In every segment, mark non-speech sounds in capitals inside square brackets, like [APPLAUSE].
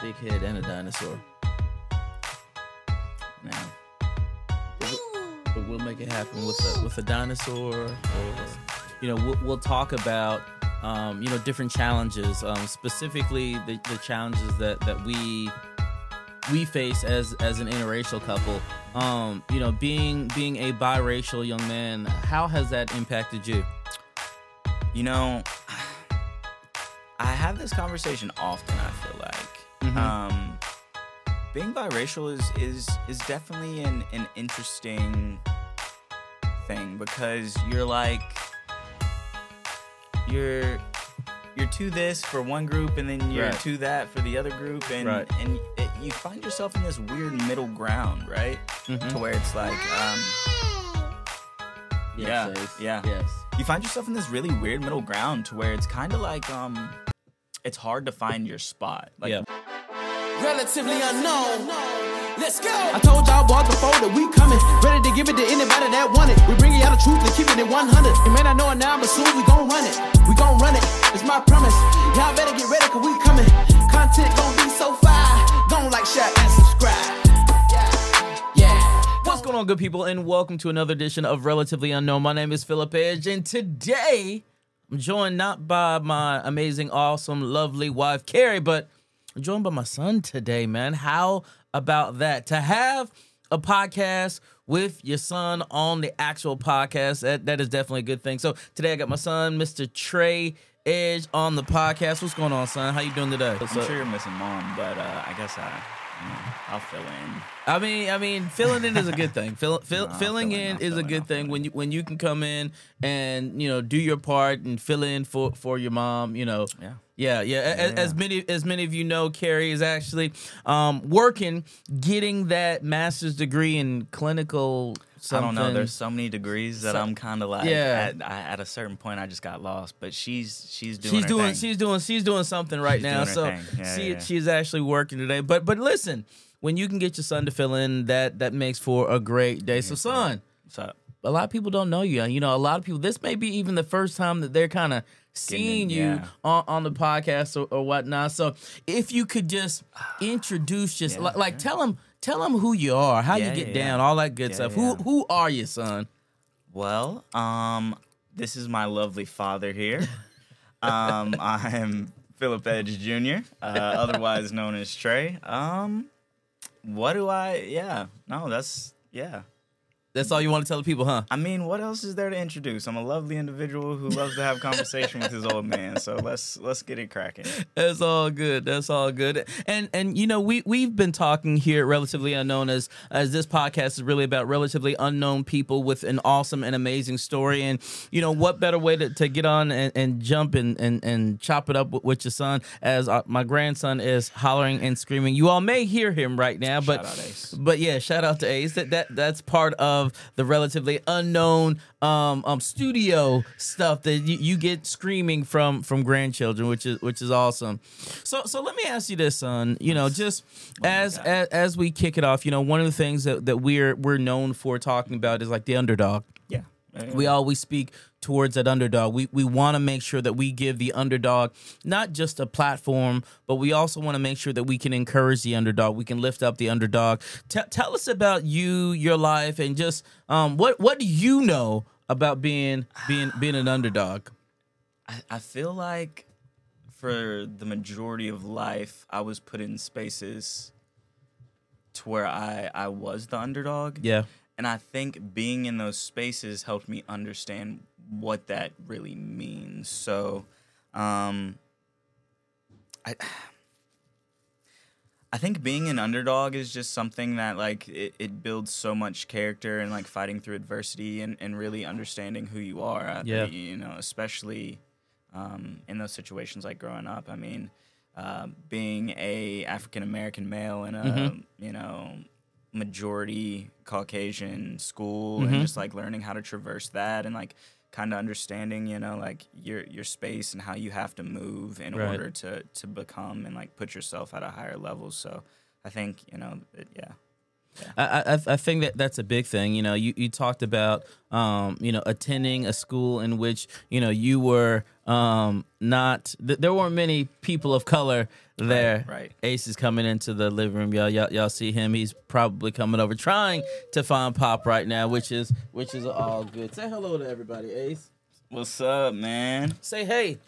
big head and a dinosaur. Now, but we- but we'll make it happen with a with a dinosaur, or you know, we'll, we'll talk about um, you know different challenges, um, specifically the, the challenges that that we we face as as an interracial couple. Um, you know, being being a biracial young man, how has that impacted you? You know, [SIGHS] I have this conversation often. I feel Mhm. um, being biracial is is is definitely an an interesting thing because you're like you're you're to this for one group and then you're Right. to that for the other group and Right. and it, you find yourself in this weird middle ground, right? Mhm. To where it's like um, Yeah, Ace. yeah. yes. you find yourself in this really weird middle ground to where it's kind of like um it's hard to find your spot like Yeah. Relatively unknown. Let's go. I told y'all boys before that we coming, ready to give it to anybody that want it. We bringing y'all the truth and keeping it 100. You may not know it now, but soon we gon' run it. We gon' run it. It's my promise. Y'all better get ready, cause we coming. Content gon' be so fire. Gon' like, share, and subscribe. Yeah. Yeah. What's going on, good people, and welcome to another edition of Relatively Unknown. My name is Philip Edge, and today I'm joined not by my amazing, awesome, lovely wife, Carrie, but I'm joined by my son today, man. How about that? To have a podcast with your son on the actual podcast, that, that is definitely a good thing. So today I got my son, Mr. Trey Edge, on the podcast. What's going on, son? How you doing today? i'm sure you're missing mom but uh i guess i you know, i'll fill in I mean, I mean, filling in is a good thing. Fill, fill, No, I'll filling fill in, in is a good thing when you when you can come in and you know do your part and fill in for for your mom. You know, Yeah. Yeah, yeah. As, Yeah. as many as many of you know, Carrie is actually um, working, getting that master's degree in clinical. I don't know. There's so many degrees that So- I'm kind of like. Yeah. At, I, at a certain point, I just got lost. But she's she's doing. she's doing thing. she's doing she's doing something right She's now. So. Yeah, she yeah. she's actually working today. But but listen, when you can get your son to fill in, that that makes for a great day. So son. So a lot of people don't know you. You know, a lot of people. This may be even the first time that they're kind of seeing you yeah. on, on the podcast or, or whatnot. So, if you could just [SIGHS] introduce, just Yeah, like, like tell them, tell them who you are, how Yeah, you get yeah, down, yeah. all that good Yeah, stuff. yeah. Who who are you, son? well, um, this is my lovely father here. um, [LAUGHS] I'm Philip Edge Jr., uh, otherwise known as Trey. Um, what do I? Yeah, no, that's yeah. That's all you want to tell the people, huh? I mean, what else is there to introduce? I'm a lovely individual who loves to have conversation with his old man. So let's let's get it cracking. That's all good. That's all good. And and you know we we've been talking here at relatively unknown as as this podcast is really about relatively unknown people with an awesome and amazing story. And you know what better way to, to get on and, and jump and, and and chop it up with, with your son as uh, my grandson is hollering and screaming. You all may hear him right now, but Shout out Ace. but yeah, shout out to Ace. That that that's part of the relatively unknown um, um studio stuff that you, you get screaming from from grandchildren, which is which is awesome. So so let me ask you this, son. You know, just as, as as we kick it off, you know, one of the things that, that we're we're known for talking about is like the underdog Yeah. We always speak towards that underdog. We we want to make sure that we give the underdog not just a platform, but we also want to make sure that we can encourage the underdog. We can lift up the underdog. T- tell us about you, your life, and just um, what what do you know about being being being an underdog? I, I feel like for the majority of life, I was put in spaces to where I, I was the underdog. Yeah, And I think being in those spaces helped me understand what that really means. So, um, I, [SIGHS] I think being an underdog is just something that like it, it builds so much character and like fighting through adversity and, and really understanding who you are. I- Yeah. You know, especially um, in those situations like growing up. I mean, uh, being a African American male in a Mhm. you know majority Caucasian school Mhm. and just like learning how to traverse that and like kind of understanding you know like your your space and how you have to move in Right. order to to become and like put yourself at a higher level. So I think you know it, yeah. I, I I think that that's a big thing. You know, you, you talked about um, you know attending a school in which you know you were um, not th- there weren't many people of color there. right. Ace is coming into the living room. Y'all, y'all, y'all see him. He's probably coming over, trying to find Pop right now, which is which is all good. Say hello to everybody, Ace. What's up, man? Say hey.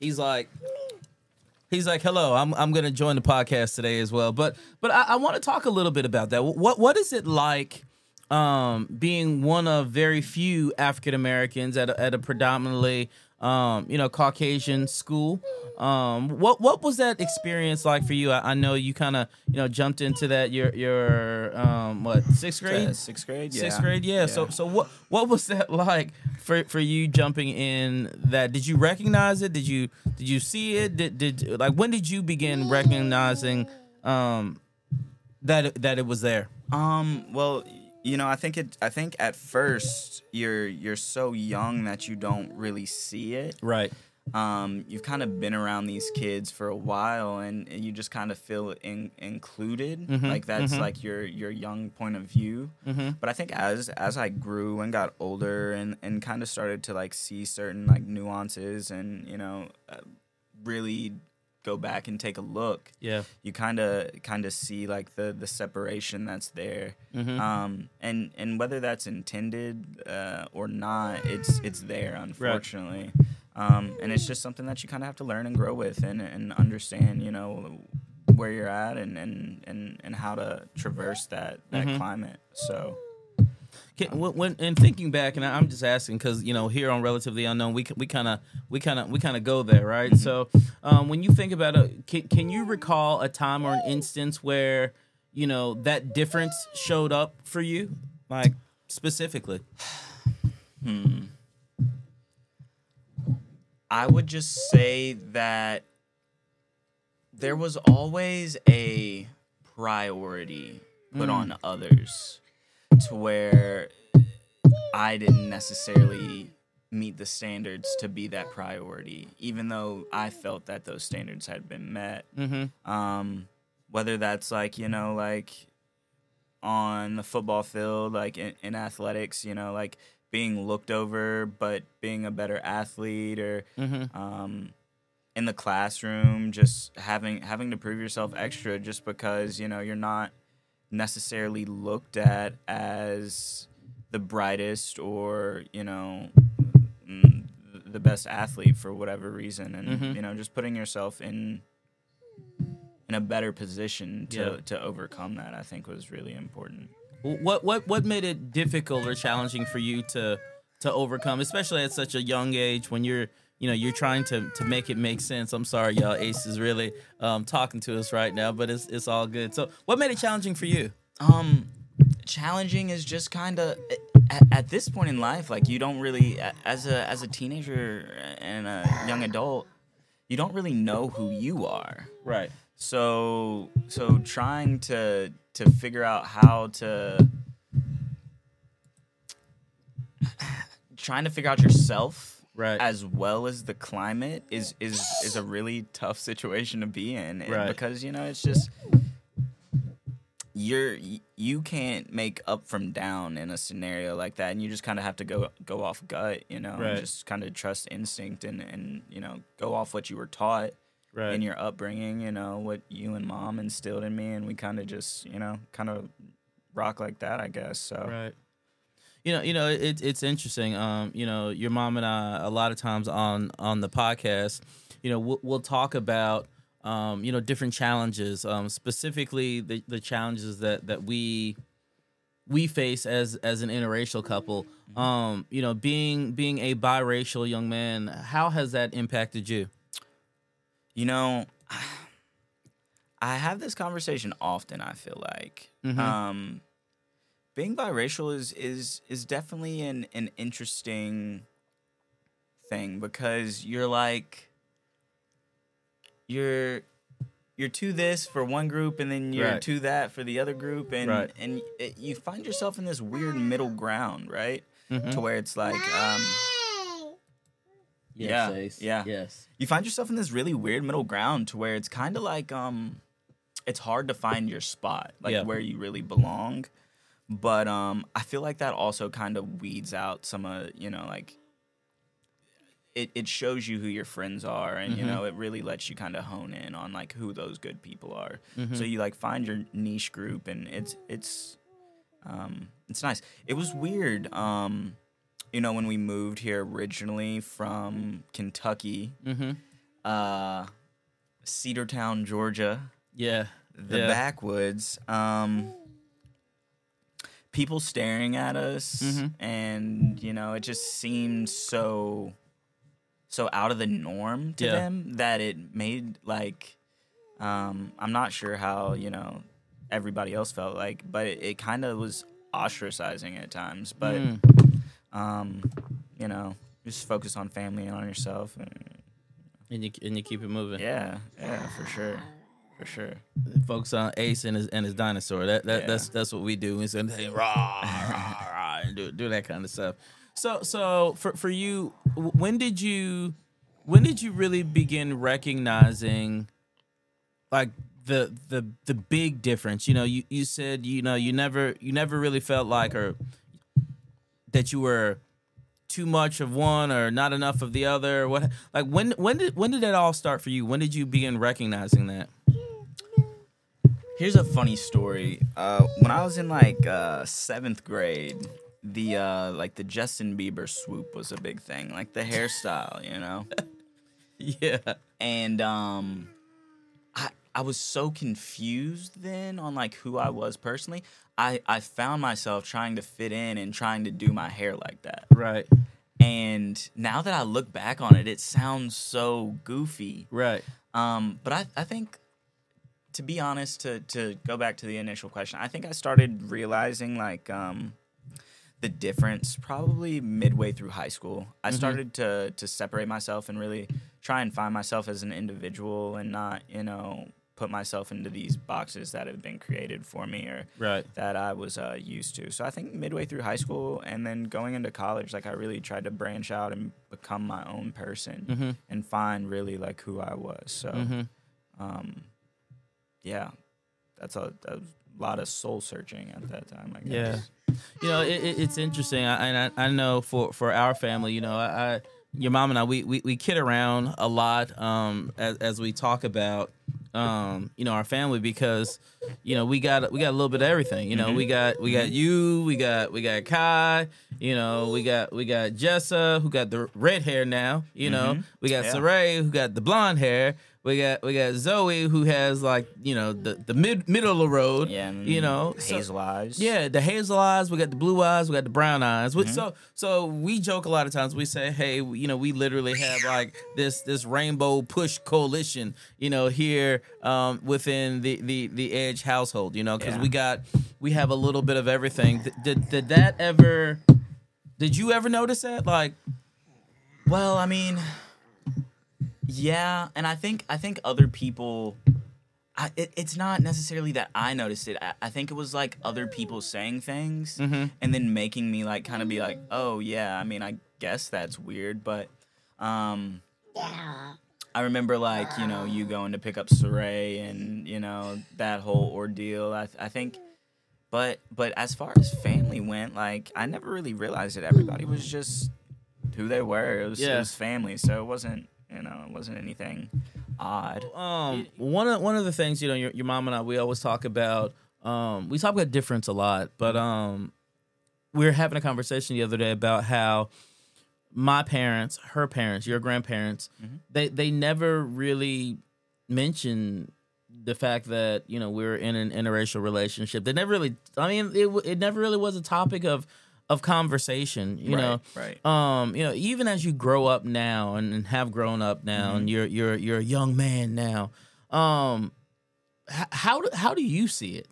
He's like, he's like, hello. I'm I'm gonna join the podcast today as well. But but I, I want to talk a little bit about that. What what is it like? Um, being one of very few African Americans at a, at a predominantly um, you know Caucasian school. Um, what what was that experience like for you? I, I know you kind of you know jumped into that. Your your um, what sixth grade? Uh, sixth grade. Yeah. Sixth grade, yeah. So so what what was that like for for you jumping in that? Did you recognize it? Did you did you see it? Did did like when did you begin recognizing um that it- that it was there? Um. Well, you know, I think it. I think at first you're you're so young that you don't really see it. Right. Um. You've kind of been around these kids for a while, and, and you just kind of feel in, included. Mm-hmm, Like that's like your your young point of view. But I think as as I grew and got older, and and kind of started to like see certain like nuances, and you know, uh, really go back and take a look Yeah. you kind of kind of see like the the separation that's there Mm-hmm. um and and whether that's intended uh or not it's it's there unfortunately um and it's just something that you kind of have to learn and grow with and and understand you know where you're at and and and, and how to traverse that that Mm-hmm. climate so Can, when, when and thinking back, and I'm just asking because you know here on relatively unknown, we we kind of we kind of we kind of go there, right? So um, when you think about it, can, can you recall a time or an instance where you know that difference showed up for you, like specifically? [SIGHS] hmm. I would just say that there was always a priority put on others to where I didn't necessarily meet the standards to be that priority, even though I felt that those standards had been met. Mm-hmm. Um, whether that's like, you know, like on the football field, like in, in athletics, you know, like being looked over, but being a better athlete or Mm-hmm. um, in the classroom, just having having to prove yourself extra just because you know you're not necessarily looked at as the brightest or you know mm, the best athlete for whatever reason, and Mhm. you know just putting yourself in in a better position to Yeah. to overcome that, I think was really important. What what what made it difficult or challenging for you to to overcome, especially at such a young age when you're you know you're trying to to make it make sense. I'm sorry, y'all. Ace is really um, talking to us right now, but it's it's all good. So, what made it challenging for you? um challenging is just kind of at, at this point in life like you don't really as a as a teenager and a young adult you don't really know who you are Right. so so trying to to figure out how to [SIGHS] trying to figure out yourself Right. as well as the climate is is is a really tough situation to be in and Right. because you know it's just you're you can't make up from down in a scenario like that and you just kind of have to go go off gut you know Right. and just kind of trust instinct and and you know go off what you were taught Right. in your upbringing you know what you and mom instilled in me and we kind of just you know kind of rock like that i guess so Right. You know, you know, it, it's interesting. Um, you know, your mom and I, a lot of times on on the podcast, you know, we'll, we'll talk about, um, you know, different challenges, um, specifically the the challenges that that we we face as as an interracial couple. Um, you know, being being a biracial young man, how has that impacted you? You know, [SIGHS] I have this conversation often. I feel like Mhm. um, being biracial is is is definitely an an interesting thing because you're like you're you're to this for one group and then you're Right. to that for the other group and Right. and it, you find yourself in this weird middle ground, right? Mhm. To where it's like um, Yeah, Ace. yeah. Yes. you find yourself in this really weird middle ground to where it's kind of like um it's hard to find your spot like Yeah. where you really belong but um i feel like that also kind of weeds out some of you know like it, it shows you who your friends are and you know it really lets you kind of hone in on like who those good people are so you like find your niche group and it's it's um it's nice it was weird um you know when we moved here originally from kentucky Mm-hmm. uh cedartown georgia Yeah. the yeah. backwoods um people staring at us Mhm. and you know it just seemed so so out of the norm to Yeah. them that it made like um i'm not sure how you know everybody else felt like but it, it kind of was ostracizing at times but Mm. um you know just focus on family and on yourself and And you and you keep it moving. yeah yeah for sure for sure Focus on Ace and his and his dinosaur. That that Yeah. that's that's what we do. We say hey, rah, rah, rah, and do do that kind of stuff. So so for for you, when did you when did you really begin recognizing like the the the big difference? You know, you you said you know you never you never really felt like or that you were too much of one or not enough of the other. What like when when did when did that all start for you? When did you begin recognizing that? Here's a funny story. Uh, when I was in like uh, seventh grade, the uh, like the Justin Bieber swoop was a big thing, like the hairstyle, you know. [LAUGHS] Yeah. And um, I I was so confused then on like who I was personally. I I found myself trying to fit in and trying to do my hair like that. Right. And now that I look back on it, it sounds so goofy. Right. Um, but I, I think, to be honest, to to go back to the initial question, I think I started realizing like um, the difference probably midway through high school. I started to to separate myself and really try and find myself as an individual and not you know put myself into these boxes that have been created for me or Right. that I was uh, used to. So I think midway through high school and then going into college, like I really tried to branch out and become my own person Mm-hmm. and find really like who I was. So, Mm-hmm. um, yeah, that's a, that was a lot of soul searching at that time. I Yeah. You know, it, it, it's interesting. I, and I, I know for, for our family, you know, I, I your mom and I, we, we, we kid around a lot um, as, as we talk about, um, you know, our family because, you know, we got we got a little bit of everything. You know, we got we got you, we got we got Kai, you know, we got we got Jessa who got the red hair now. You know, we got Yeah. Saray who got the blonde hair. We got we got Zoe who has like you know the the mid middle of the road. Yeah, you know so- hazel eyes. yeah, the hazel eyes. We got the blue eyes. We got the brown eyes. Mm-hmm. So, so we joke a lot of times. We say, "Hey, you know, we literally have like this this rainbow push coalition, you know, here um, within the the the Edge household, you know, because Yeah. we got we have a little bit of everything. Th- Did did that ever? Did you ever notice that? Like, Well, I mean, yeah, and I think I think other people. I, it, it's not necessarily that I noticed it. I, I think it was like other people saying things Mm-hmm. and then making me like kind of be like, oh yeah. I mean, I guess that's weird, but um, I remember like you know you going to pick up Saray and you know that whole ordeal. I I think. But but as far as family went, like I never really realized that everybody was just who they were. It was, Yeah. it was family, so it wasn't you know it wasn't anything odd. um, one of one of the things you know, your, your mom and I, we always talk about. Um, we talk about difference a lot, but um, we were having a conversation the other day about how my parents, her parents, your grandparents, they they never really mentioned the fact that you know we were in an interracial relationship. They never really. I mean, it it never really was a topic of of conversation. You know, right. um, you know, even as you grow up now and, and have grown up now, Mm-hmm. and you're you're you're a young man now, um, h- how do, how do you see it?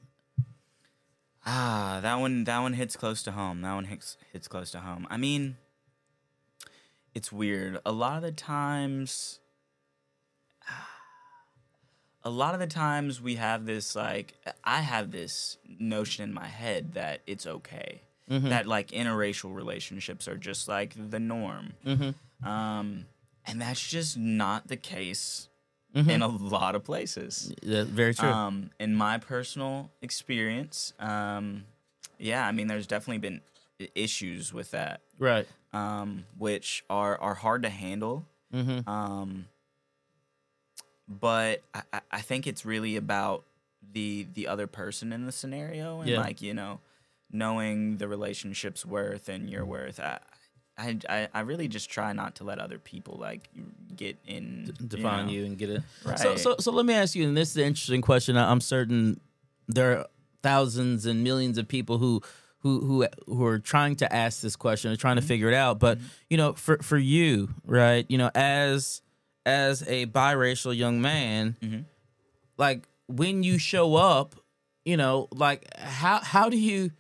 Ah, that one that one hits close to home. That one hits hits close to home. I mean, it's weird. A lot of the times [SIGHS] a lot of the times we have this like I have this notion in my head that it's okay. That like interracial relationships are just like the norm. Mm-hmm. Um and that's just not the case Mhm. in a lot of places. Yeah, very true. Um, in my personal experience, um, yeah, I mean, there's definitely been issues with that, Right. um, which are are hard to handle. Mm-hmm. Um, but I, I- I think it's really about the the other person in the scenario and Yeah. like you know knowing the relationship's worth and your worth. I, I I really just try not to let other people like get in Define know. you and get it. Right. So, so, so let me ask you, and this is an interesting question. I'm certain there are thousands and millions of people who who who who are trying to ask this question and trying to figure it out. But you know, for for you, right? You know, as as a biracial young man, Mhm. like when you show up, you know, like how how do you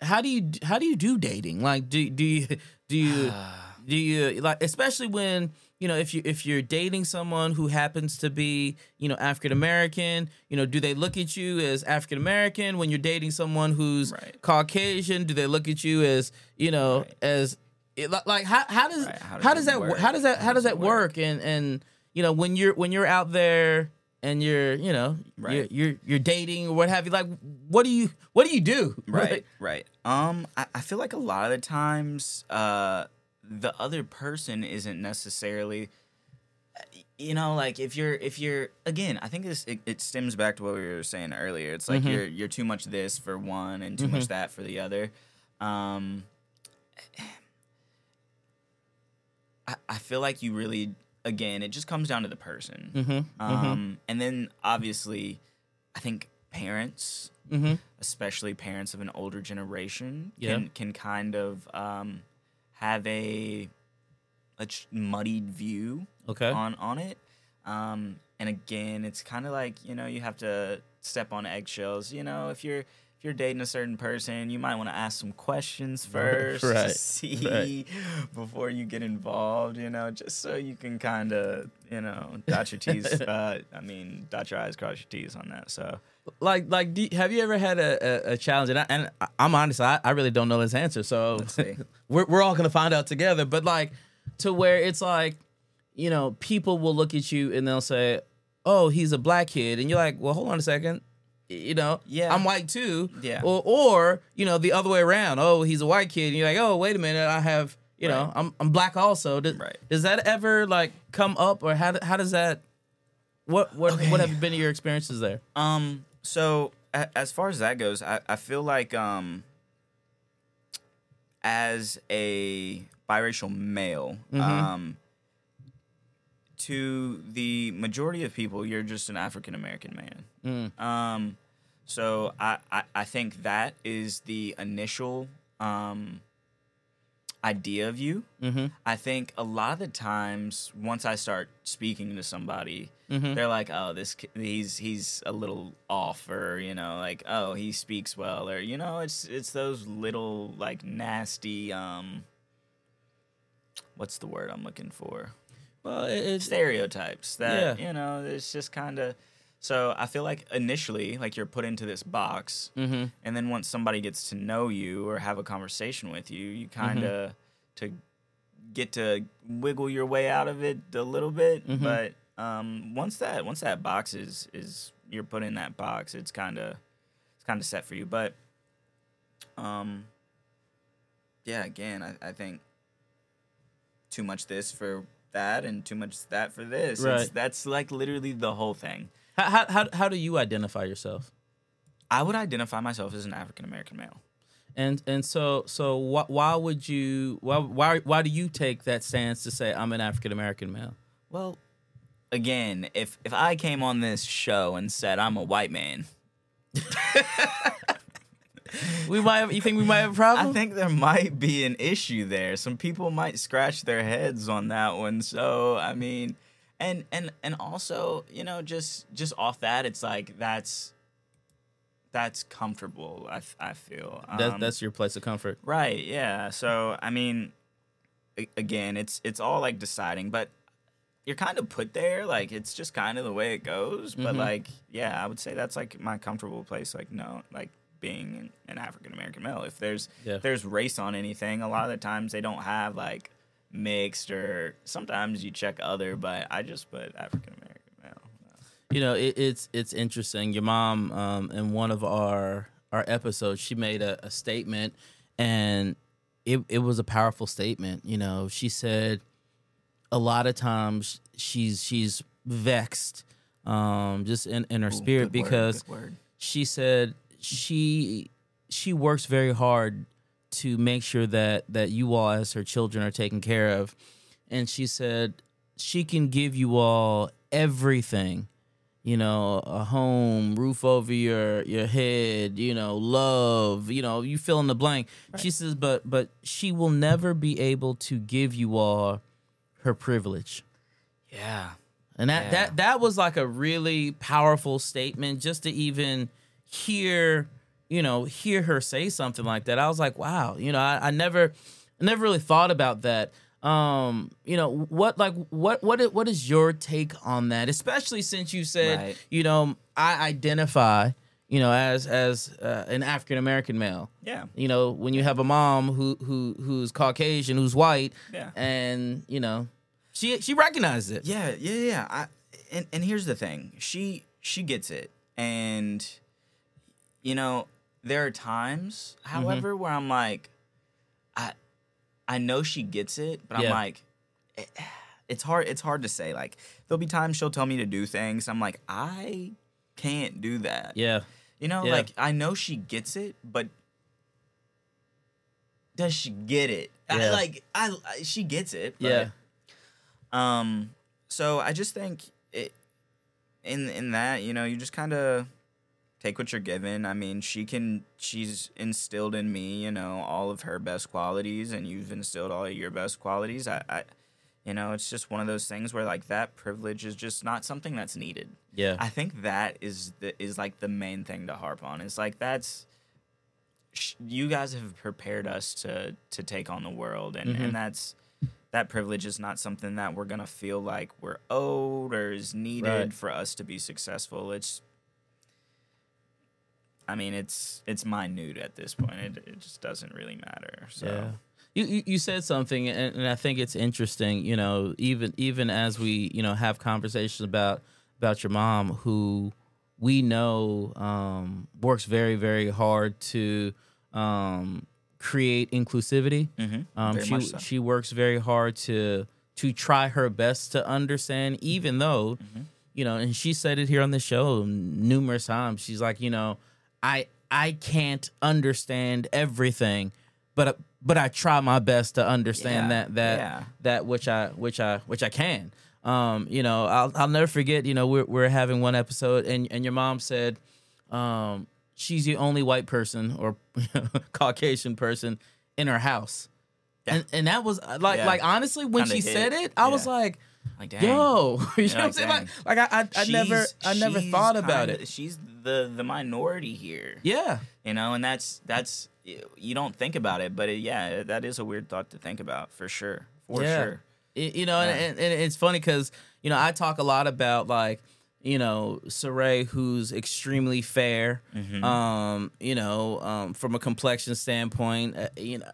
how do you how do you do dating? Like do do you do you [SIGHS] do you like especially when you know if you if you're dating someone who happens to be you know African American, you know, do they look at you as African American when you're dating someone who's Right. Caucasian? Do they look at you as you know Right. as eh, it, like how how does Right. how How does, does that it wo- work? how does that how, does that work? And and you know when you're when you're out there and you're you know you're, Right. you're you're dating or what have you like what do you what do you do [LAUGHS] right right um I, I feel like a lot of the times uh the other person isn't necessarily you know like if you're if you're again i think this it, it stems back to what we were saying earlier it's like Mhm. you're you're too much this for one and too Mm-hmm. much that for the other um I, I feel like you really again it just comes down to the person mm-hmm, um and then obviously i think parents mm-hmm. especially parents of an older generation Yeah. can can kind of um, have a a ch- muddied view okay on on it. Um, and again, it's kind of like you know you have to step on eggshells. You know, if you're if you're dating a certain person, you might want to ask some questions [LAUGHS] first Right, to see right. before you get involved. You know, just so you can kind of you know dot your t's. [LAUGHS] uh, I mean, dot your i's, cross your t's on that. So. like like do, have you ever had a, a, a challenge and, I, i'm honest I, I really don't know this answer so [LAUGHS] we're, we're all gonna find out together but like to where it's like you know people will look at you and they'll say oh he's a black kid and you're like well hold on a second you know Yeah. i'm white too Yeah. or, or you know the other way around oh he's a white kid and you're like oh wait a minute i have you know I'm, I'm black also does, Right. does that ever like come up or how, how does that what what what Okay. have been your experiences there Um. So a- as far as that goes, I, I feel like um. As a biracial male, Mhm. um. To the majority of people, you're just an African American man. Mm. Um, so I, I I think that is the initial um idea of you. mm-hmm I think a lot of the times once I start speaking to somebody, Mhm. they're like, "Oh, this he's he's a little off," or you know, like, "Oh, he speaks well," or you know, it's it's those little like nasty um, what's the word I'm looking for? Well it, it's Stereotypes that Yeah. you know, it's just kind of. So I feel like initially, like you're put into this box, mm-hmm and then once somebody gets to know you or have a conversation with you, you kind of to get to wiggle your way out of it a little bit. Mhm. But um, once that once that box is is you're put in that box, it's kind of it's kind of set for you. But um, yeah, again, I, I think too much this for that and too much that for this. It's- Right. that's like literally the whole thing. How, how, how, how do you identify yourself? I would identify myself as an African American male. And and so so why, why would you why why why do you take that stance to say I'm an African American male? Well, again, if if I came on this show and said I'm a white man, [LAUGHS] [LAUGHS] We might have, you think we might have a problem? I think there might be an issue there. Some people might scratch their heads on that one. So, I mean, and and and also, you know, just just off that, it's like that's that's comfortable. I, I feel that, Um, that's your place of comfort. Right. Yeah. So I mean, again, it's it's all like deciding, but you're kind of put there. Like it's just kind of the way it goes. But Mhm. like, yeah, I would say that's like my comfortable place. Like no, like being an, an African American male. If there's Yeah. if there's race on anything, a lot of the times they don't have like mixed or sometimes you check other, but I just put African American male. You know, it, it's it's interesting. Your mom, um, in one of our our episodes, she made a, a statement, and it it was a powerful statement. You know, she said a lot of times she's she's vexed, um, just in in her Ooh, spirit good word, because word. she said she she works very hard to make sure that that you all as her children are taken care of and she said she can give you all everything you know a home roof over your your head you know love you know you fill in the blank she says but but she will never be able to give you all her privilege Yeah. and that Yeah. that that was like a really powerful statement just to even hear, you know, hear her say something like that. I was like, wow, you know, I, I never I never really thought about that. Um, you know, what like what what what is your take on that? Especially since you said, Right. you know, I identify, you know, as as uh, an African American male. Yeah. You know, when you have a mom who who who's Caucasian, who's white, Yeah. and you know, she she recognizes it. Yeah, yeah, yeah. I, and and here's the thing. She she gets it. And you know, there are times, Mm-hmm. however, where I'm like I I know she gets it, but I'm like eh, it's hard it's hard to say. Like there'll be times she'll tell me to do things. I'm like, I can't do that. Yeah. You know, Yeah. like I know she gets it, but does she get it? I, like I, I she gets it. but- Yeah. um, so I just think it in in that you know you just kind of take what you're given. I mean, she can she's instilled in me you know all of her best qualities, and you've instilled all of your best qualities. I, I you know it's just one of those things where like that privilege is just not something that's needed. Yeah. I think that is the is like the main thing to harp on. It's like that's sh- you guys have prepared us to to take on the world, and Mhm. and that's that privilege is not something that we're gonna feel like we're owed or is needed Right. for us to be successful. It's I mean, it's it's minute at this point. It, it just doesn't really matter. So Yeah. You, you said something, and, and I think it's interesting. You know, even even as we you know have conversations about about your mom, who we know um, works very very hard to um, create inclusivity. Mhm. Um, she so. she works very hard to to try her best to understand, even though Mm-hmm. you know, and she said it here on the show numerous times. She's like, you know, I I can't understand everything, but but I try my best to understand Yeah, that that yeah. that which I which I which I can. Um, you know, I'll I'll never forget. You know, we're we're having one episode, and and your mom said, um, she's the only white person or [LAUGHS] Caucasian person in her house. Yeah. And, and that was uh, like like honestly when Kinda she hit. said it, I was like, [LAUGHS] like dang. yo, you know what I'm like, saying? dang. Like, like I I, I never I never thought about kinda- it. She's the the minority here. Yeah. you know and that's that's you don't think about it but it, yeah that is a weird thought to think about for sure for yeah. sure Y- You know, and, and, and it's funny because you know I talk a lot about like you know Saray, who's extremely fair. Mm-hmm. Um, you know, um, from a complexion standpoint, uh, you know.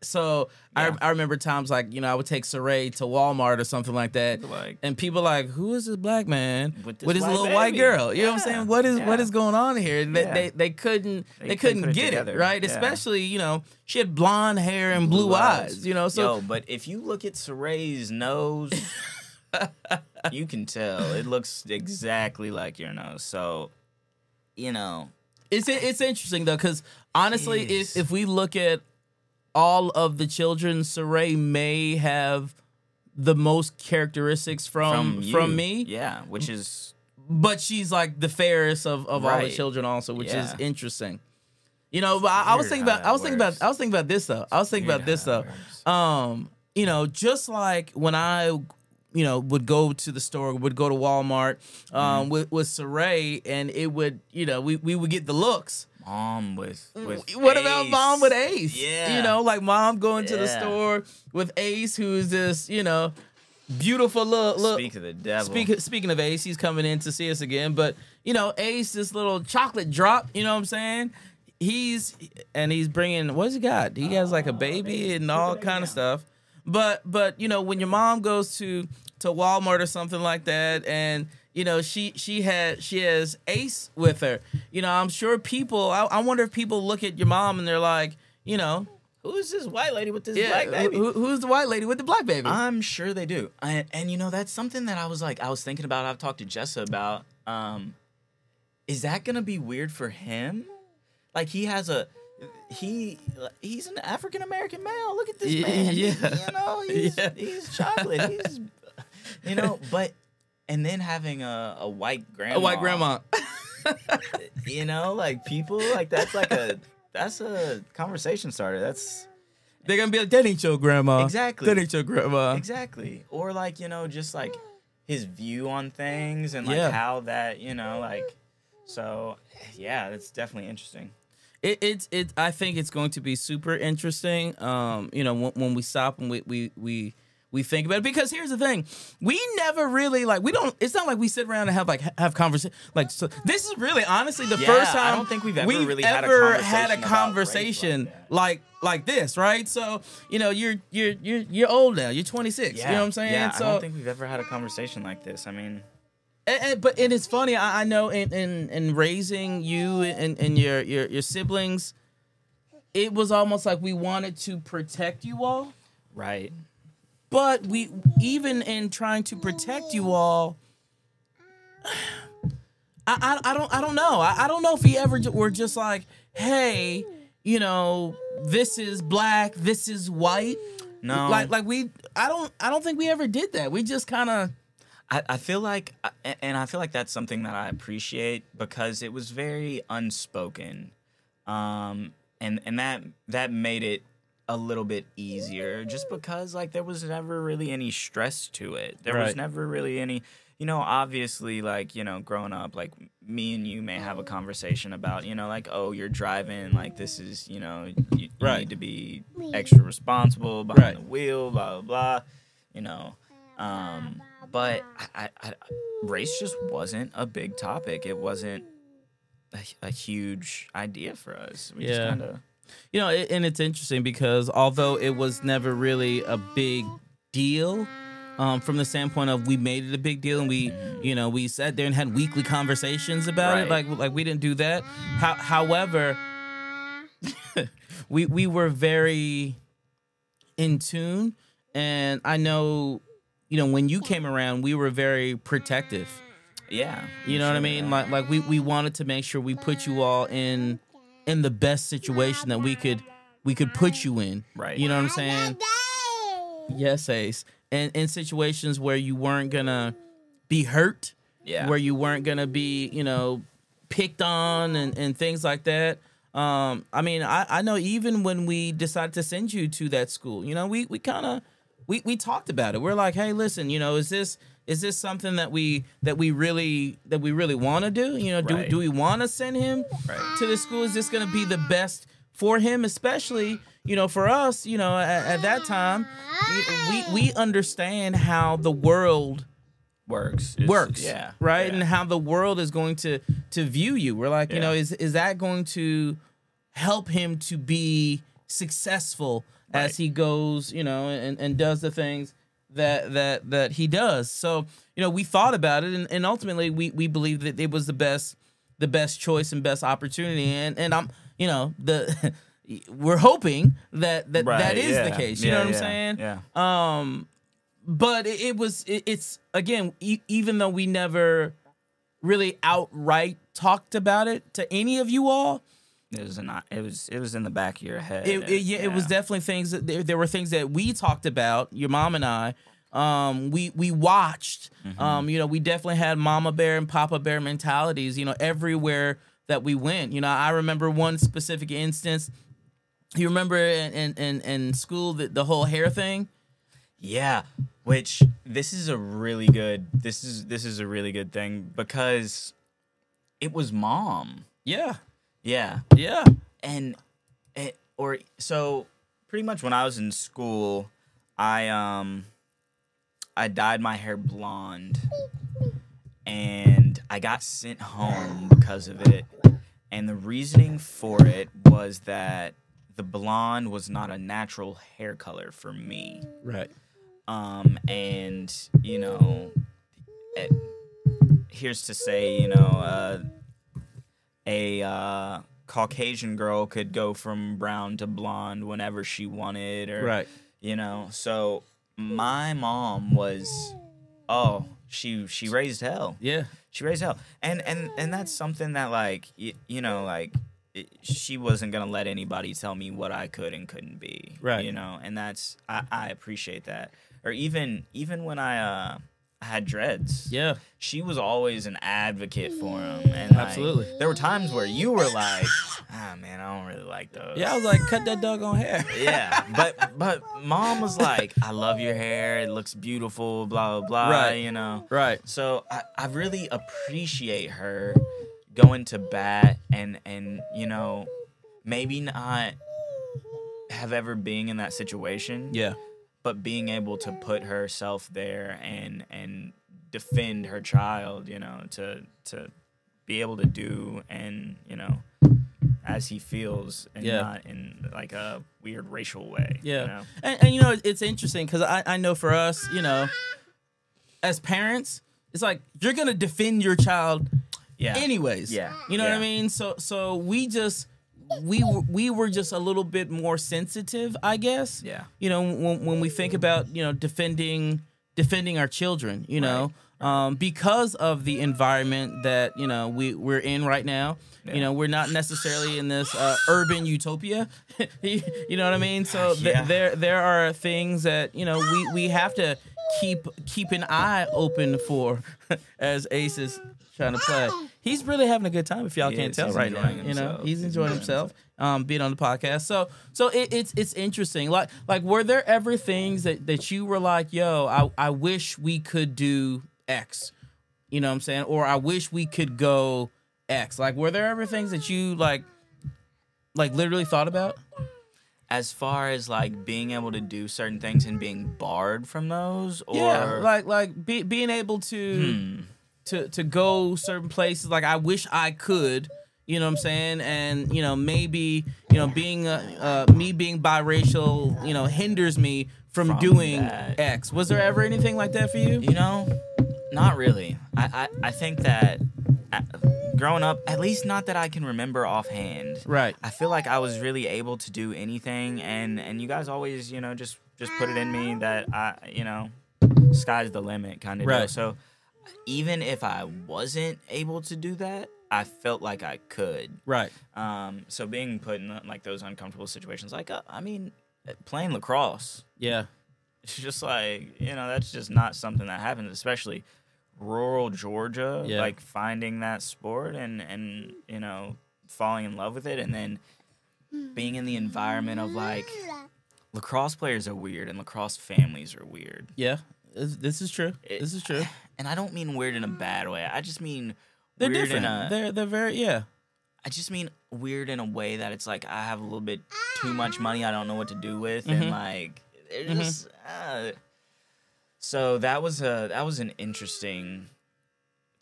So Yeah. I, I remember times like you know I would take Saray to Walmart or something like that, Like- and people like, who is this black man With with, this his white little white girl? You know what I'm saying? What is what yeah. is going on here? They Yeah. they, they couldn't they, They couldn't couldn't put it get it right, Yeah. especially you know she had blonde hair and blue, eyes. You know, so Yo, but if you look at Saray's nose [LAUGHS] you can tell it looks exactly like your nose so you know It's it's interesting though, because honestly, Jeez. if if we look at all of the children, Saray may have the most characteristics from from, you, me, yeah which is but she's like the fairest of, of all the children also, which is interesting. You know, but I, I was thinking about I was thinking about I was thinking about this though. I was thinking Weird about this though. works. Um, you know, just like when I, you know, would go to the store, would go to Walmart, um, Mm-hmm. with with Saray, and it would, you know, we we would get the looks. Mom with with mm, What about mom with Ace? Yeah. You know, like mom going to the store with Ace, who's this, you know, beautiful little look. speak of the devil Speak, speaking of Ace, he's coming in to see us again. But you know, Ace, this little chocolate drop. You know what I'm saying? He's and he's bringing what's he got? He has like a oh, baby and all kind of stuff. But but you know, when your mom goes to to Walmart or something like that, and you know she she had she has Ace with her. You know, I'm sure people. I, I wonder if people look at your mom and they're like, you know. who's this white lady with this Yeah, black baby? who, who's the white lady with the black baby? I'm sure they do. And, and you know, that's something that I was like, I was thinking about, I've talked to Jessa about. Um, is that gonna be weird for him? Like he has a he he's an African American male. Look at this Yeah, man. Yeah. you know, he's [LAUGHS] Yeah. he's chocolate. He's you know, but and then having a, a white grandma. a white grandma. [LAUGHS] You know, like people like that's like a that's a conversation starter. That's They're gonna be like, that ain't your grandma. Exactly. That ain't your grandma. Exactly. Or like, you know, just like his view on things and like Yeah. how that, you know, like so yeah, that's definitely interesting. It, it's it. I think it's going to be super interesting. Um, you know, when, when we stop and we we we we think about it because here's the thing we never really like we don't it's not like we sit around and have like have conversation like so this is really honestly the Yeah, first I don't think we've ever we've really had a ever conversation had a conversation like like like this right so you know you're you're you're you're old now you're 26 you know what i'm saying Yeah, so I don't think we've ever had a conversation like this. I mean, and, and- but it is funny. I, I know in, in in raising you and, and your, your your siblings, it was almost like we wanted to protect you all. right. But we even in trying to protect you all, [SIGHS] I I, I don't I don't know. I, I don't know if he ever were just like, hey, you know, this is black, this is white. No. Like like we I don't I don't think we ever did that. We just kind of I, I feel like, and I feel like that's something that I appreciate because it was very unspoken, um, and and that that made it a little bit easier. Just because like there was never really any stress to it. There was never really any. You know, obviously, like you know, growing up, like me and you may have a conversation about, you know, like oh, you're driving, like this is, you know, you, you Right. need to be extra responsible behind Right. the wheel, blah blah blah. You know, um, but I, I, I, race just wasn't a big topic. It wasn't a, a huge idea for us. We just Yeah. kind of You know, it, and it's interesting because although it was never really a big deal, um, from the standpoint of we made it a big deal and we, you know, we sat there and had weekly conversations about it. Like, like we didn't do that. How, however, [LAUGHS] we we were very in tune, and I know, you know, when you came around, we were very protective. yeah. You know what I mean? yeah. Like like we, we wanted to make sure we put you all in in the best situation that we could we could put you in. Right. You know what I'm saying? Yes, Ace. And in situations where you weren't gonna be hurt, Yeah. where you weren't gonna be, you know, picked on and, and things like that. Um, I mean, I, I know even when we decided to send you to that school, you know, we we kind of we, we talked about it. We're like, hey, listen, you know, is this is this something that we that we really that we really want to do? You know, do Right. do we want to send him Right. to the school? Is this going to be the best for him, especially you know for us? You know, at, at that time, we, we understand how the world works. It's- works Yeah. right yeah. and how the world is going to to view you we're like you know is is that going to help him to be successful as he goes you know and and does the things that that that he does. So you know we thought about it and, and ultimately we we believe that it was the best the best choice and best opportunity. And and i'm you know the [LAUGHS] we're hoping that that Right, that is the case you Yeah, know what i'm saying? Yeah. um but it, it was it, it's again e- even though we never really outright talked about it to any of you all It was not. It was. It was in the back of your head. it, it- yeah, it was definitely things that there, there were things that we talked about your mom and i um we we watched um you know we definitely had mama bear and papa bear mentalities you know everywhere that we went you know i remember one specific instance you remember in in in, in school the, the whole hair thing Yeah, which this is a really good. This is this is a really good thing because it was mom. yeah Yeah, yeah and it, or so pretty much when I was in school, I um I dyed my hair blonde, and I got sent home because of it. And the reasoning for it was that the blonde was not a natural hair color for me. right Um, and you know, it, here's to say, you know, uh, a uh, Caucasian girl could go from brown to blonde whenever she wanted, or Right. you know. So my mom was, oh, she she raised hell. Yeah. She raised hell, and and and that's something that like you, you know like. It, she wasn't gonna let anybody tell me what I could and couldn't be, Right. You know, and that's I, I appreciate that. Or even even when I uh had dreads, Yeah. she was always an advocate for him. And like, Absolutely. there were times where you were like, ah, man, I don't really like those. Yeah. I was like, cut that dog on hair. [LAUGHS] Yeah, but but mom was like, I love your hair. It looks beautiful. Blah blah blah. Right. You know. Right. So I, I really appreciate her going to bat and and you know maybe not have ever being in that situation Yeah. But being able to put herself there and and defend her child you know to to be able to do and you know as he feels and Yeah. not in like a weird racial way Yeah. you know? And, and you know, it's interesting because I, I know for us, you know, as parents, it's like you're gonna defend your child yeah anyways. Yeah. You know what I mean? So so we just we were- we were just a little bit more sensitive, I guess. Yeah. You know, when when we think about, you know, defending defending our children, you know, um, because of the environment that, you know, we we're in right now. You know, we're not necessarily in this uh, urban utopia. [LAUGHS] you know what I mean? So th- Yeah. there there are things that, you know, we we have to keep keep an eye open for [LAUGHS] as Ace is trying to play. He's really having a good time if y'all He can't is. tell He's right now. enjoying You know, he's He's enjoying enjoying himself um being on the podcast. So so it, it's it's interesting. Like like were there ever things that that you were like, "Yo, I I wish we could do X." You know what I'm saying? Or I wish we could go X. Like were there ever things that you like like literally thought about? as far as like being able to do certain things and being barred from those or yeah, like like be, being able to Hmm. To to go certain places. Like I wish I could. You know what I'm saying? And you know maybe you know being uh, uh, me being biracial, you know, hinders me from, From doing that. X. Was there ever anything like that for you? You know, not really. I I, I think that uh, growing up, at least not that I can remember offhand. Right. I feel like I was really able to do anything, and and you guys always, you know, just just put it in me that I, you know, sky's the limit kind of deal. Right. So even if I wasn't able to do that, I felt like I could. Right. Um, so being put in like those uncomfortable situations, like uh, I mean, playing lacrosse, Yeah. it's just like you know that's just not something that happens especially rural georgia Yeah. like finding that sport and and you know falling in love with it and then being in the environment of like lacrosse players are weird and lacrosse families are weird Yeah. This, is true. It- this is true. [SIGHS] and i don't mean weird in a bad way i just mean They're different. in a they're they're very yeah. I just mean weird in a way that it's like I have a little bit too much money I don't know what to do with, Mhm. and like they're Mhm. just. Uh, so that was a that was an interesting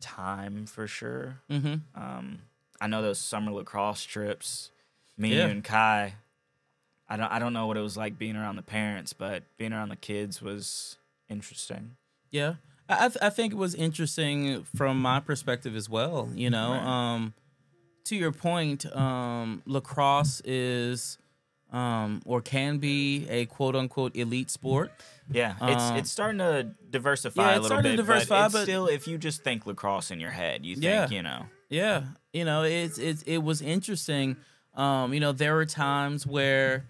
time for sure. Mm-hmm. Um, I know those summer lacrosse trips, me Yeah. you and Kai. I don't I don't know what it was like being around the parents, but being around the kids was interesting. Yeah, I I, th- I think it was interesting from my perspective as well. You know, Right. um, to your point, um, lacrosse is um, or can be a quote unquote elite sport. Yeah, it's Um, it's starting to diversify yeah, a it's little starting to bit, diversify, but, but- still, if you just think lacrosse in your head, you think Yeah. you know. Yeah, you know, it's it's it was interesting. Um, you know, there were times where,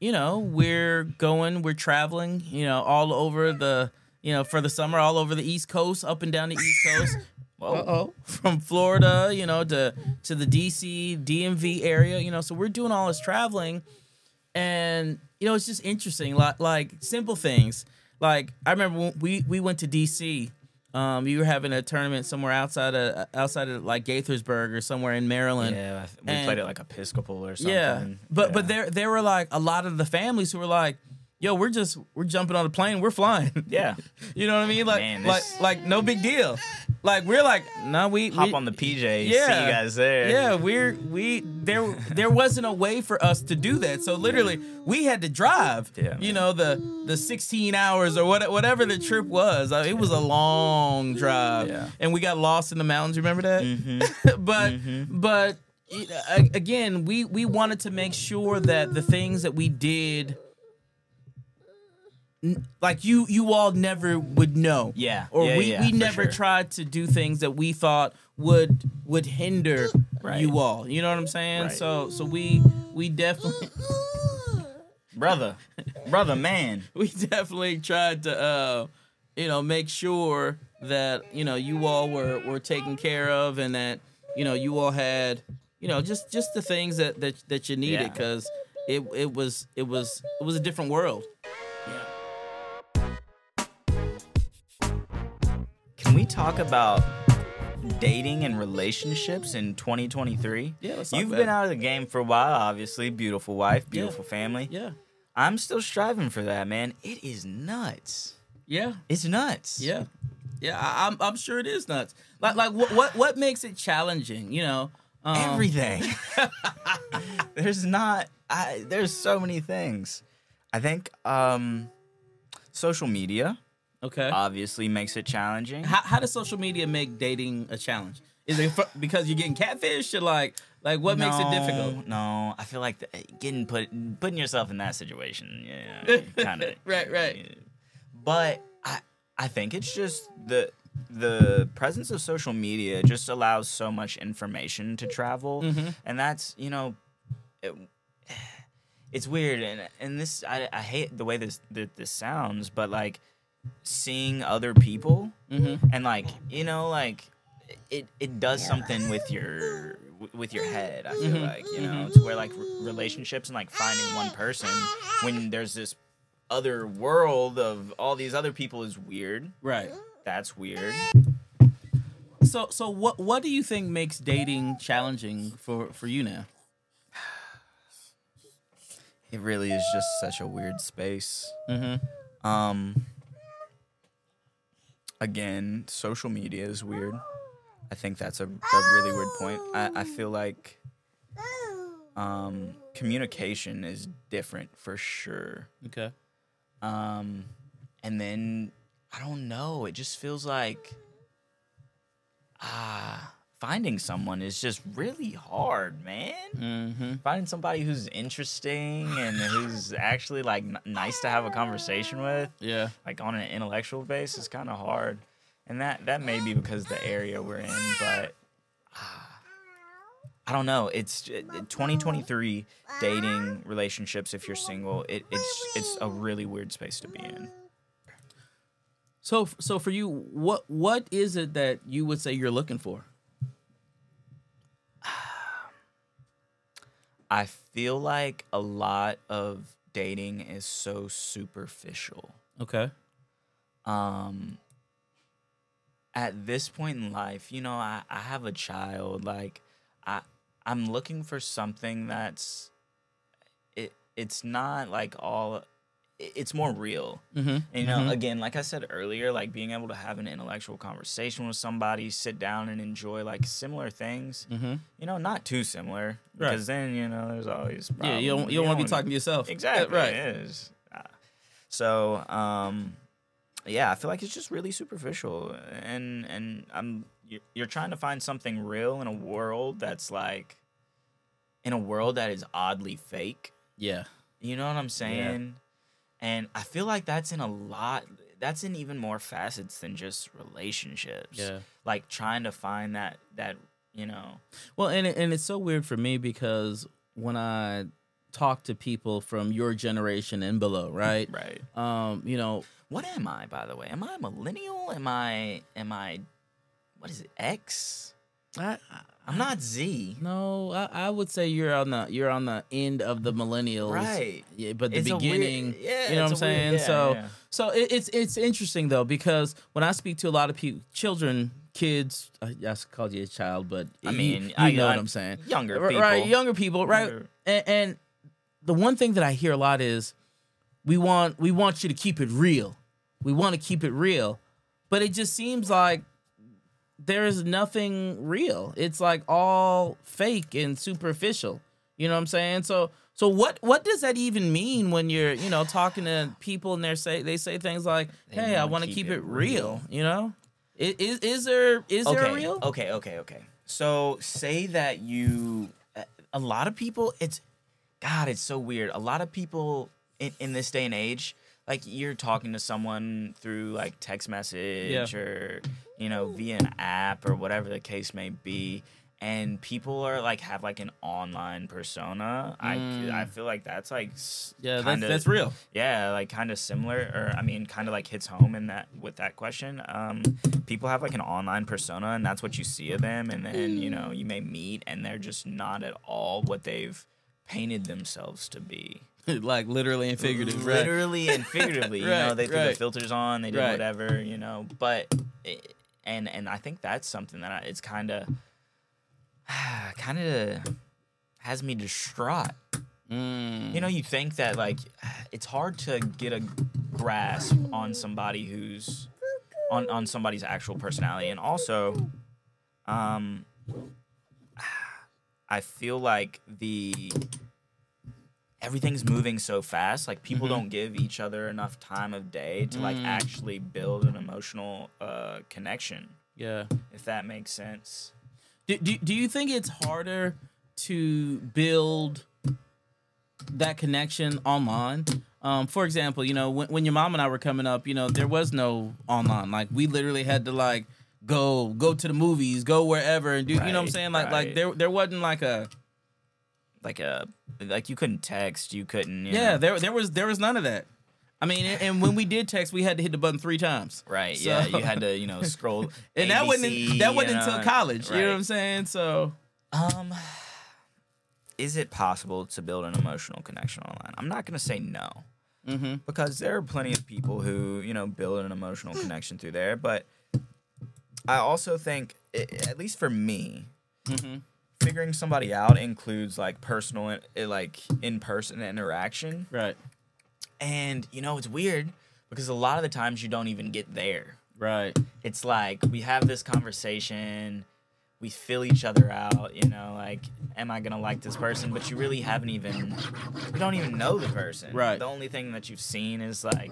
you know, we're going, we're traveling, you know, all over the, you know, for the summer, all over the East Coast, up and down the East Coast. [LAUGHS] Uh-oh. From Florida, you know, to to the DC, DMV area, you know, so we're doing all this traveling and you know, it's just interesting like like simple things. Like I remember when we we went to DC um, you were having a tournament somewhere outside of outside of like Gaithersburg or somewhere in Maryland. Yeah, we And- played it like Episcopal or something. Yeah, but but Yeah. there there were like a lot of the families who were like, "Yo, we're just we're jumping on a plane, we're flying." Yeah, [LAUGHS] you know what I mean? Like Man, like like no big deal. Like we're like, no, we hop we, on the PJ, see Yeah. you guys there. Yeah, we're we there there wasn't a way for us to do that. So literally we had to drive. Yeah, you know the the 16 hours or what whatever the trip was. Uh, It was a long drive. Yeah. And we got lost in the mountains, remember that? Mhm. [LAUGHS] but Mhm. but again, we we wanted to make sure that the things that we did, like you you all never would know. Yeah, Or yeah, we yeah, we never sure. tried to do things that we thought would would hinder Right. you all. You know what I'm saying? Right. So so we we definitely [LAUGHS] brother, brother, man. [LAUGHS] we definitely tried to uh you know make sure that you know you all were were taken care of and that you know you all had you know just just the things that that, that you needed Yeah. because it it was it was it was a different world Can we talk about dating and relationships in 2023? Yeah, let's talk You've about been it. out of the game for a while, obviously. Beautiful wife, beautiful family. yeah I'm still striving for that, man. It is nuts. yeah It's nuts. yeah yeah I, I'm I'm sure it is nuts like like what what what makes it challenging you know um, Everything. [LAUGHS] [LAUGHS] there's not I there's so many things. I think um social media okay obviously makes it challenging. how, how does social media make dating a challenge? Is it fr- because you're getting catfish or like like what makes it difficult? No, I feel like the, getting put putting yourself in that situation, yeah, [LAUGHS] kind of Right, right. But I I think it's just the the presence of social media just allows so much information to travel, Mm-hmm. and that's you know. It, it's weird and and this I, I hate the way this that this sounds but like seeing other people Mm-hmm. and like you know like it it does something with your with your head i feel Mhm. like you know to where like r- relationships and like finding one person when there's this other world of all these other people is weird Right. that's weird So so what what do you think makes dating challenging for for you now? it really is just such a weird space Mm-hmm. Um. Again, social media is weird. I think that's a, a really weird point. I, I feel like um, communication is different for sure. Okay. Um, and then I don't know. It just feels like ah, finding someone is just really hard, man. Mm-hmm. Finding somebody who's interesting and who's [LAUGHS] actually like n- nice to have a conversation with Yeah. like on an intellectual base is kind of hard and that that may be because the area we're in but ah, i don't know it's it- it- 2023 dating relationships if you're single it, it's it's a really weird space to be in So so for you, what what is it that you would say you're looking for? I feel like a lot of dating is so superficial Okay. um at this point in life you know i, I have a child like i i'm looking for something that's it it's not like all it's more real Mm-hmm. and, you know again like i said earlier like being able to have an intellectual conversation with somebody sit down and enjoy like similar things Mm-hmm. you know not too similar Right. because then you know there's always Yeah, you don't you don't want to be talking to yourself. [LAUGHS] Exactly. Right. It is. Uh, So, um, yeah, I feel like it's just really superficial, and and I'm you're, you're trying to find something real in a world that's like, in a world that is oddly fake. Yeah. You know what I'm saying? And I feel like that's in a lot. That's in even more facets than just relationships. Yeah. Like trying to find that that you know. Well, and it, and it's so weird for me because when I talk to people from your generation and below, right? Right. Um, you know, What am I, by the way? Am I a millennial? Am I am I what is it? X? I, I'm not Z. No, I, I would say you're on the you're on the end of the millennials, Right. Yeah, but the It's a weird- beginning, yeah, you know what I'm a weird- saying? yeah, so, yeah. so it, it's it's interesting though because when I speak to a lot of people, children, kids, I, I called you a child, but I mean, you, I- know I- what I'm saying? younger R- right? people. Younger people, right? Younger. And, and the one thing that I hear a lot is we want we want you to keep it real. We want to keep it real, but it just seems like there's nothing real. It's like all fake and superficial. You know what I'm saying? So so what what does that even mean when you're, you know, talking to people and they say they say things like, They "Hey, I wanna keep keep, it real. real. You know? I- Is is there is there okay. a real? Okay, okay, okay. So say that you a lot of people it's god it's so weird a lot of people in, in this day and age like you're talking to someone through like text message or you know via an app or whatever the case may be and people are like have like an online persona i i feel like that's like Mm. Yeah, kinda- that's real. yeah like kind of similar or i mean kind of like hits home in that with that question um people have like an online persona and that's what you see of them and then you know you may meet and they're just not at all what they've painted themselves to be [LAUGHS] like literally and figuratively. right? literally and figuratively you [LAUGHS] know Right, they threw the filters on they did Right. whatever you know but it, and and i think that's something that I, it's kind of [SIGHS] kind of has me distraught Mm. you know, you think that like [SIGHS] it's hard to get a grasp on somebody who's on on somebody's actual personality, and also, um, [SIGHS] I feel like the everything's moving so fast. Like people Mm-hmm. don't give each other enough time of day to like Mm. actually build an emotional uh, connection. Yeah. If that makes sense. Do, do, do you think it's harder to build that connection online? Um, for example, you know, when, when your mom and I were coming up, you know, there was no online. Like we literally had to like go go to the movies, go wherever and do you know what I'm saying? Like like there there wasn't like a Like a like you couldn't text, you couldn't. You Yeah, know, there there was there was none of that. I mean, and, when we did text, we had to hit the button three times. [LAUGHS] Right. So- yeah. You had to, you know, scroll. [LAUGHS] And that wasn't that wasn't you until know, college. You know what. I'm saying? So Um, is it possible to build an emotional connection online? I'm not gonna say no, mm-hmm. because there are plenty of people who you know build an emotional [GASPS] connection through there. But I also think, at least for me, Mm-hmm. Figuring somebody out includes like personal, eh, eh, like in person interaction. right, And you know, it's weird because a lot of the times you don't even get there. right, it's like we have this conversation we fill each other out you know like am i gonna like this person but you really haven't even you don't even know the person Right. the only thing that you've seen is like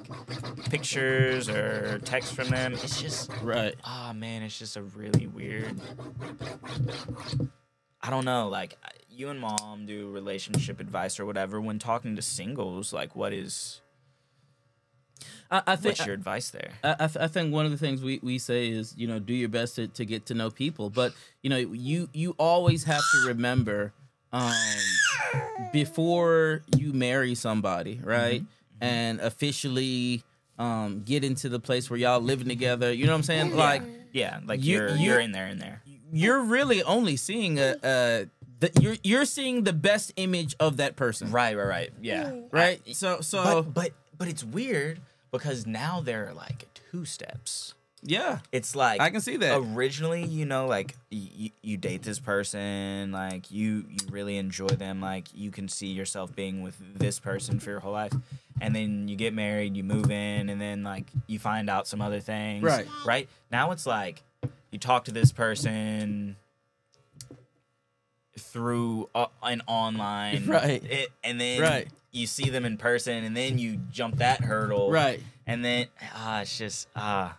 pictures or text from them it's just right. oh man it's just a really weird i don't know like you and mom do relationship advice or whatever. When talking to singles like what is I, I think what's your advice there? I, I, th- I think one of the things we, we say is you know do your best to, to get to know people. But you know you you always have to remember um, before you marry somebody right? And officially um, get into the place where y'all living together. You know what i'm saying? Like yeah like you- you're you- you're in there in there you're really only seeing a, a the, you're you're seeing the best image of that person Right, right, right. Yeah. Mm. right I- so so but but but it's weird because now there are like two steps. yeah It's like I can see that. Originally, you know, like you, you date this person, like you you really enjoy them, like you can see yourself being with this person for your whole life. And then you get married, you move in, and then like you find out some other things. Right. Right? Now it's like you talk to this person through uh, an online [LAUGHS] Right. it, and then Right. you see them in person and then you jump that hurdle right and then ah it's just ah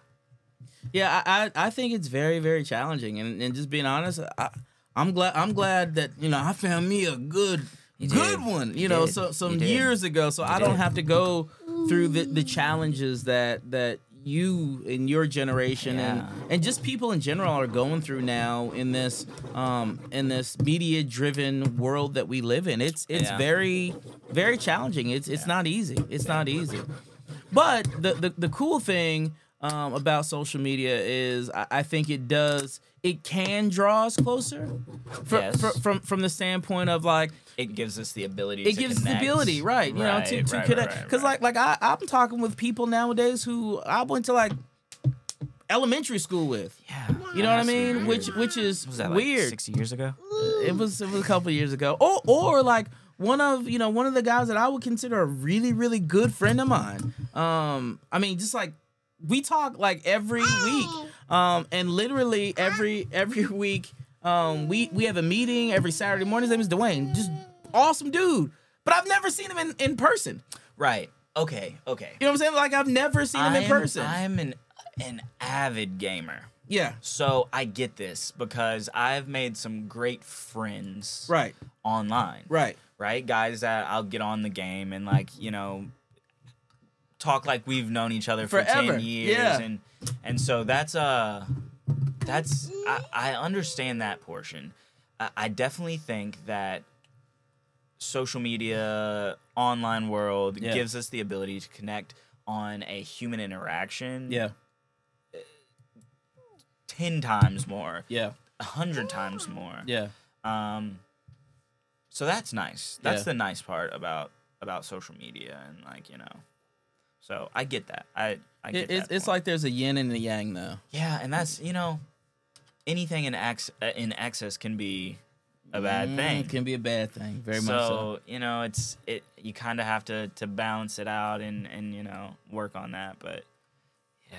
Yeah, I, I think it's very very challenging, and, and just being honest, I, I'm glad I'm glad that you know I found me a good good one, you You know, did. so some years ago, so I don't have to go through the, the challenges that that you in your generation Yeah. and and just people in general are going through now in this um in this media driven world that we live in. It's it's Yeah. very very challenging. It's it's not easy. It's not easy. But the the, the cool thing um, about social media is I, I think it does it can draw us closer fr- Yes. fr- from from the standpoint of like it gives us the ability it to gives us the ability right you know to, to right, connect right, because right. like like I, i'm talking with people nowadays who i went to like elementary school with yeah you know what i mean which which is was that like weird 60 years ago it was it was a couple years ago. Or or like one of you know one of the guys that I would consider a really really good friend of mine. Um, I mean just like we talk like every week. Um, and literally every every [LAUGHS] week, um, we we have a meeting every Saturday morning. His name is Dwayne. Just awesome dude. But I've never seen him in, in person. right okay okay You know what I'm saying? Like I've never seen him in I'm- person. i'm an an avid gamer Yeah. So I get this because I've made some great friends Right. online. Right. Right? Guys that I'll get on the game and like, you know, talk like we've known each other for Forever. 10 years Yeah. and and so that's uh that's I, I understand that portion. I, I definitely think that social media, online world Yeah. gives us the ability to connect on a human interaction Yeah. 10 times more, Yeah. a 100 times more. Yeah. Um, so that's nice. That's Yeah. the nice part about about social media and like you know. So I get that. I I It, it's it's like there's a yin and a yang though. yeah, and that's you know, anything in ex uh, in excess can be a bad Mm, thing. Can be a bad thing. Very much so. you know, it's it. You kind of have to to balance it out and and you know work on that. But yeah,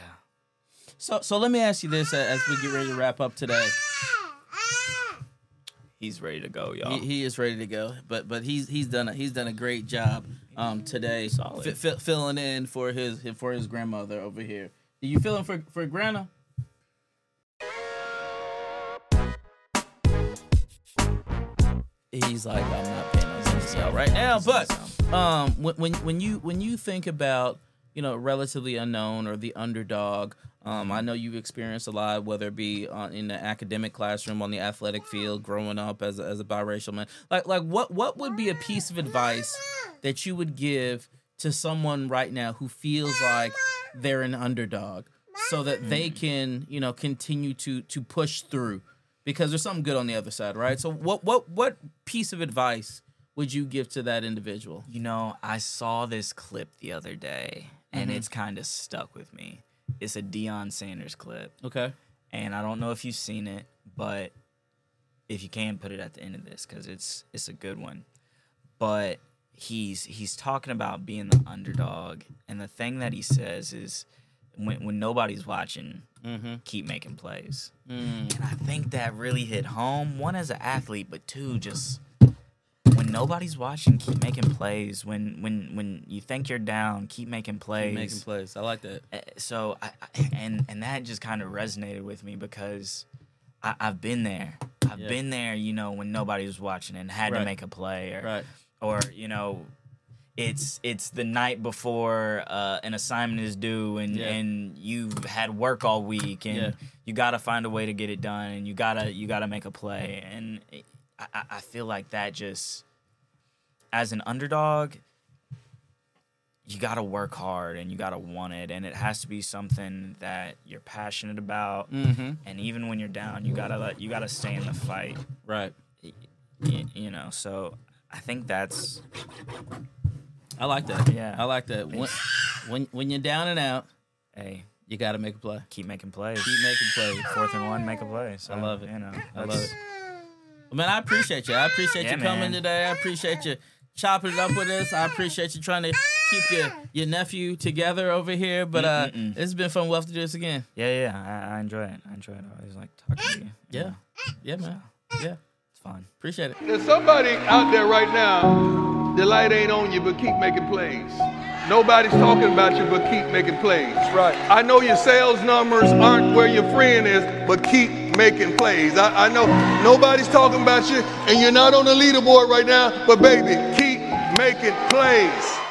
So so let me ask you this as we get ready to wrap up today. He's ready to go, y'all. He, he is ready to go, but but he's he's done a, he's done a great job um today, Solid. fi- fi- filling in for his for his grandmother over here. Do you feeling for for Grandma? He's like, I'm not paying attention to y'all right now, but um, when when when you when you think about you know relatively unknown or the underdog, um, I know you've experienced a lot, whether it be on, in the academic classroom, on the athletic field, growing up as a, as a biracial man. Like like what what would be a piece of advice that you would give to someone right now who feels like they're an underdog, so that they can you know continue to to push through because there's something good on the other side, right? So what what what piece of advice would you give to that individual? You know, I saw this clip the other day, and Mm-hmm. it's kind of stuck with me. It's a Deion Sanders clip, Okay. and I don't know if you've seen it, but if you can, put it at the end of this because it's it's a good one. But he's he's talking about being the underdog, and the thing that he says is, when when nobody's watching, Mm-hmm. keep making plays. Mm. And I think that really hit home. One as an athlete, but two just when nobody's watching, keep making plays. When when when you think you're down, keep making plays. Making plays. I like that. Uh, So I, I and and that just kind of resonated with me because I, I've been there. I've Yeah. been there. You know, when nobody was watching and had Right. to make a play, or Right. or you know. It's it's the night before uh, an assignment is due and, Yeah. and you've had work all week and Yeah. you got to find a way to get it done and you gotta you gotta make a play and it- I, I- I feel like that just as an underdog you gotta work hard and you gotta want it and it has to be something that you're passionate about Mm-hmm. and even when you're down you gotta let you gotta stay in the fight Right. y- you know so I think that's I like that. Yeah. I like that. When when when you're down and out, hey you got to make a play. keep making plays Keep making plays. fourth and one make a play so, I love it. you know I love it. Man, I appreciate you. I appreciate Yeah, you coming man. today. I appreciate you chopping it up with us. I appreciate you trying to keep your, your nephew together over here. But uh, Mm-mm-mm. it's been fun. We'll have to do this again. yeah yeah I, I enjoy it I enjoy it I always like talking to you you Yeah. Yeah, man. Yeah. it's fun Appreciate it. There's somebody out there right now, the light ain't on you, but keep making plays. Nobody's talking about you, but keep making plays. right. I know your sales numbers aren't where your friend is, but keep making plays. I, I know nobody's talking about you, and you're not on the leaderboard right now, but baby, keep making plays.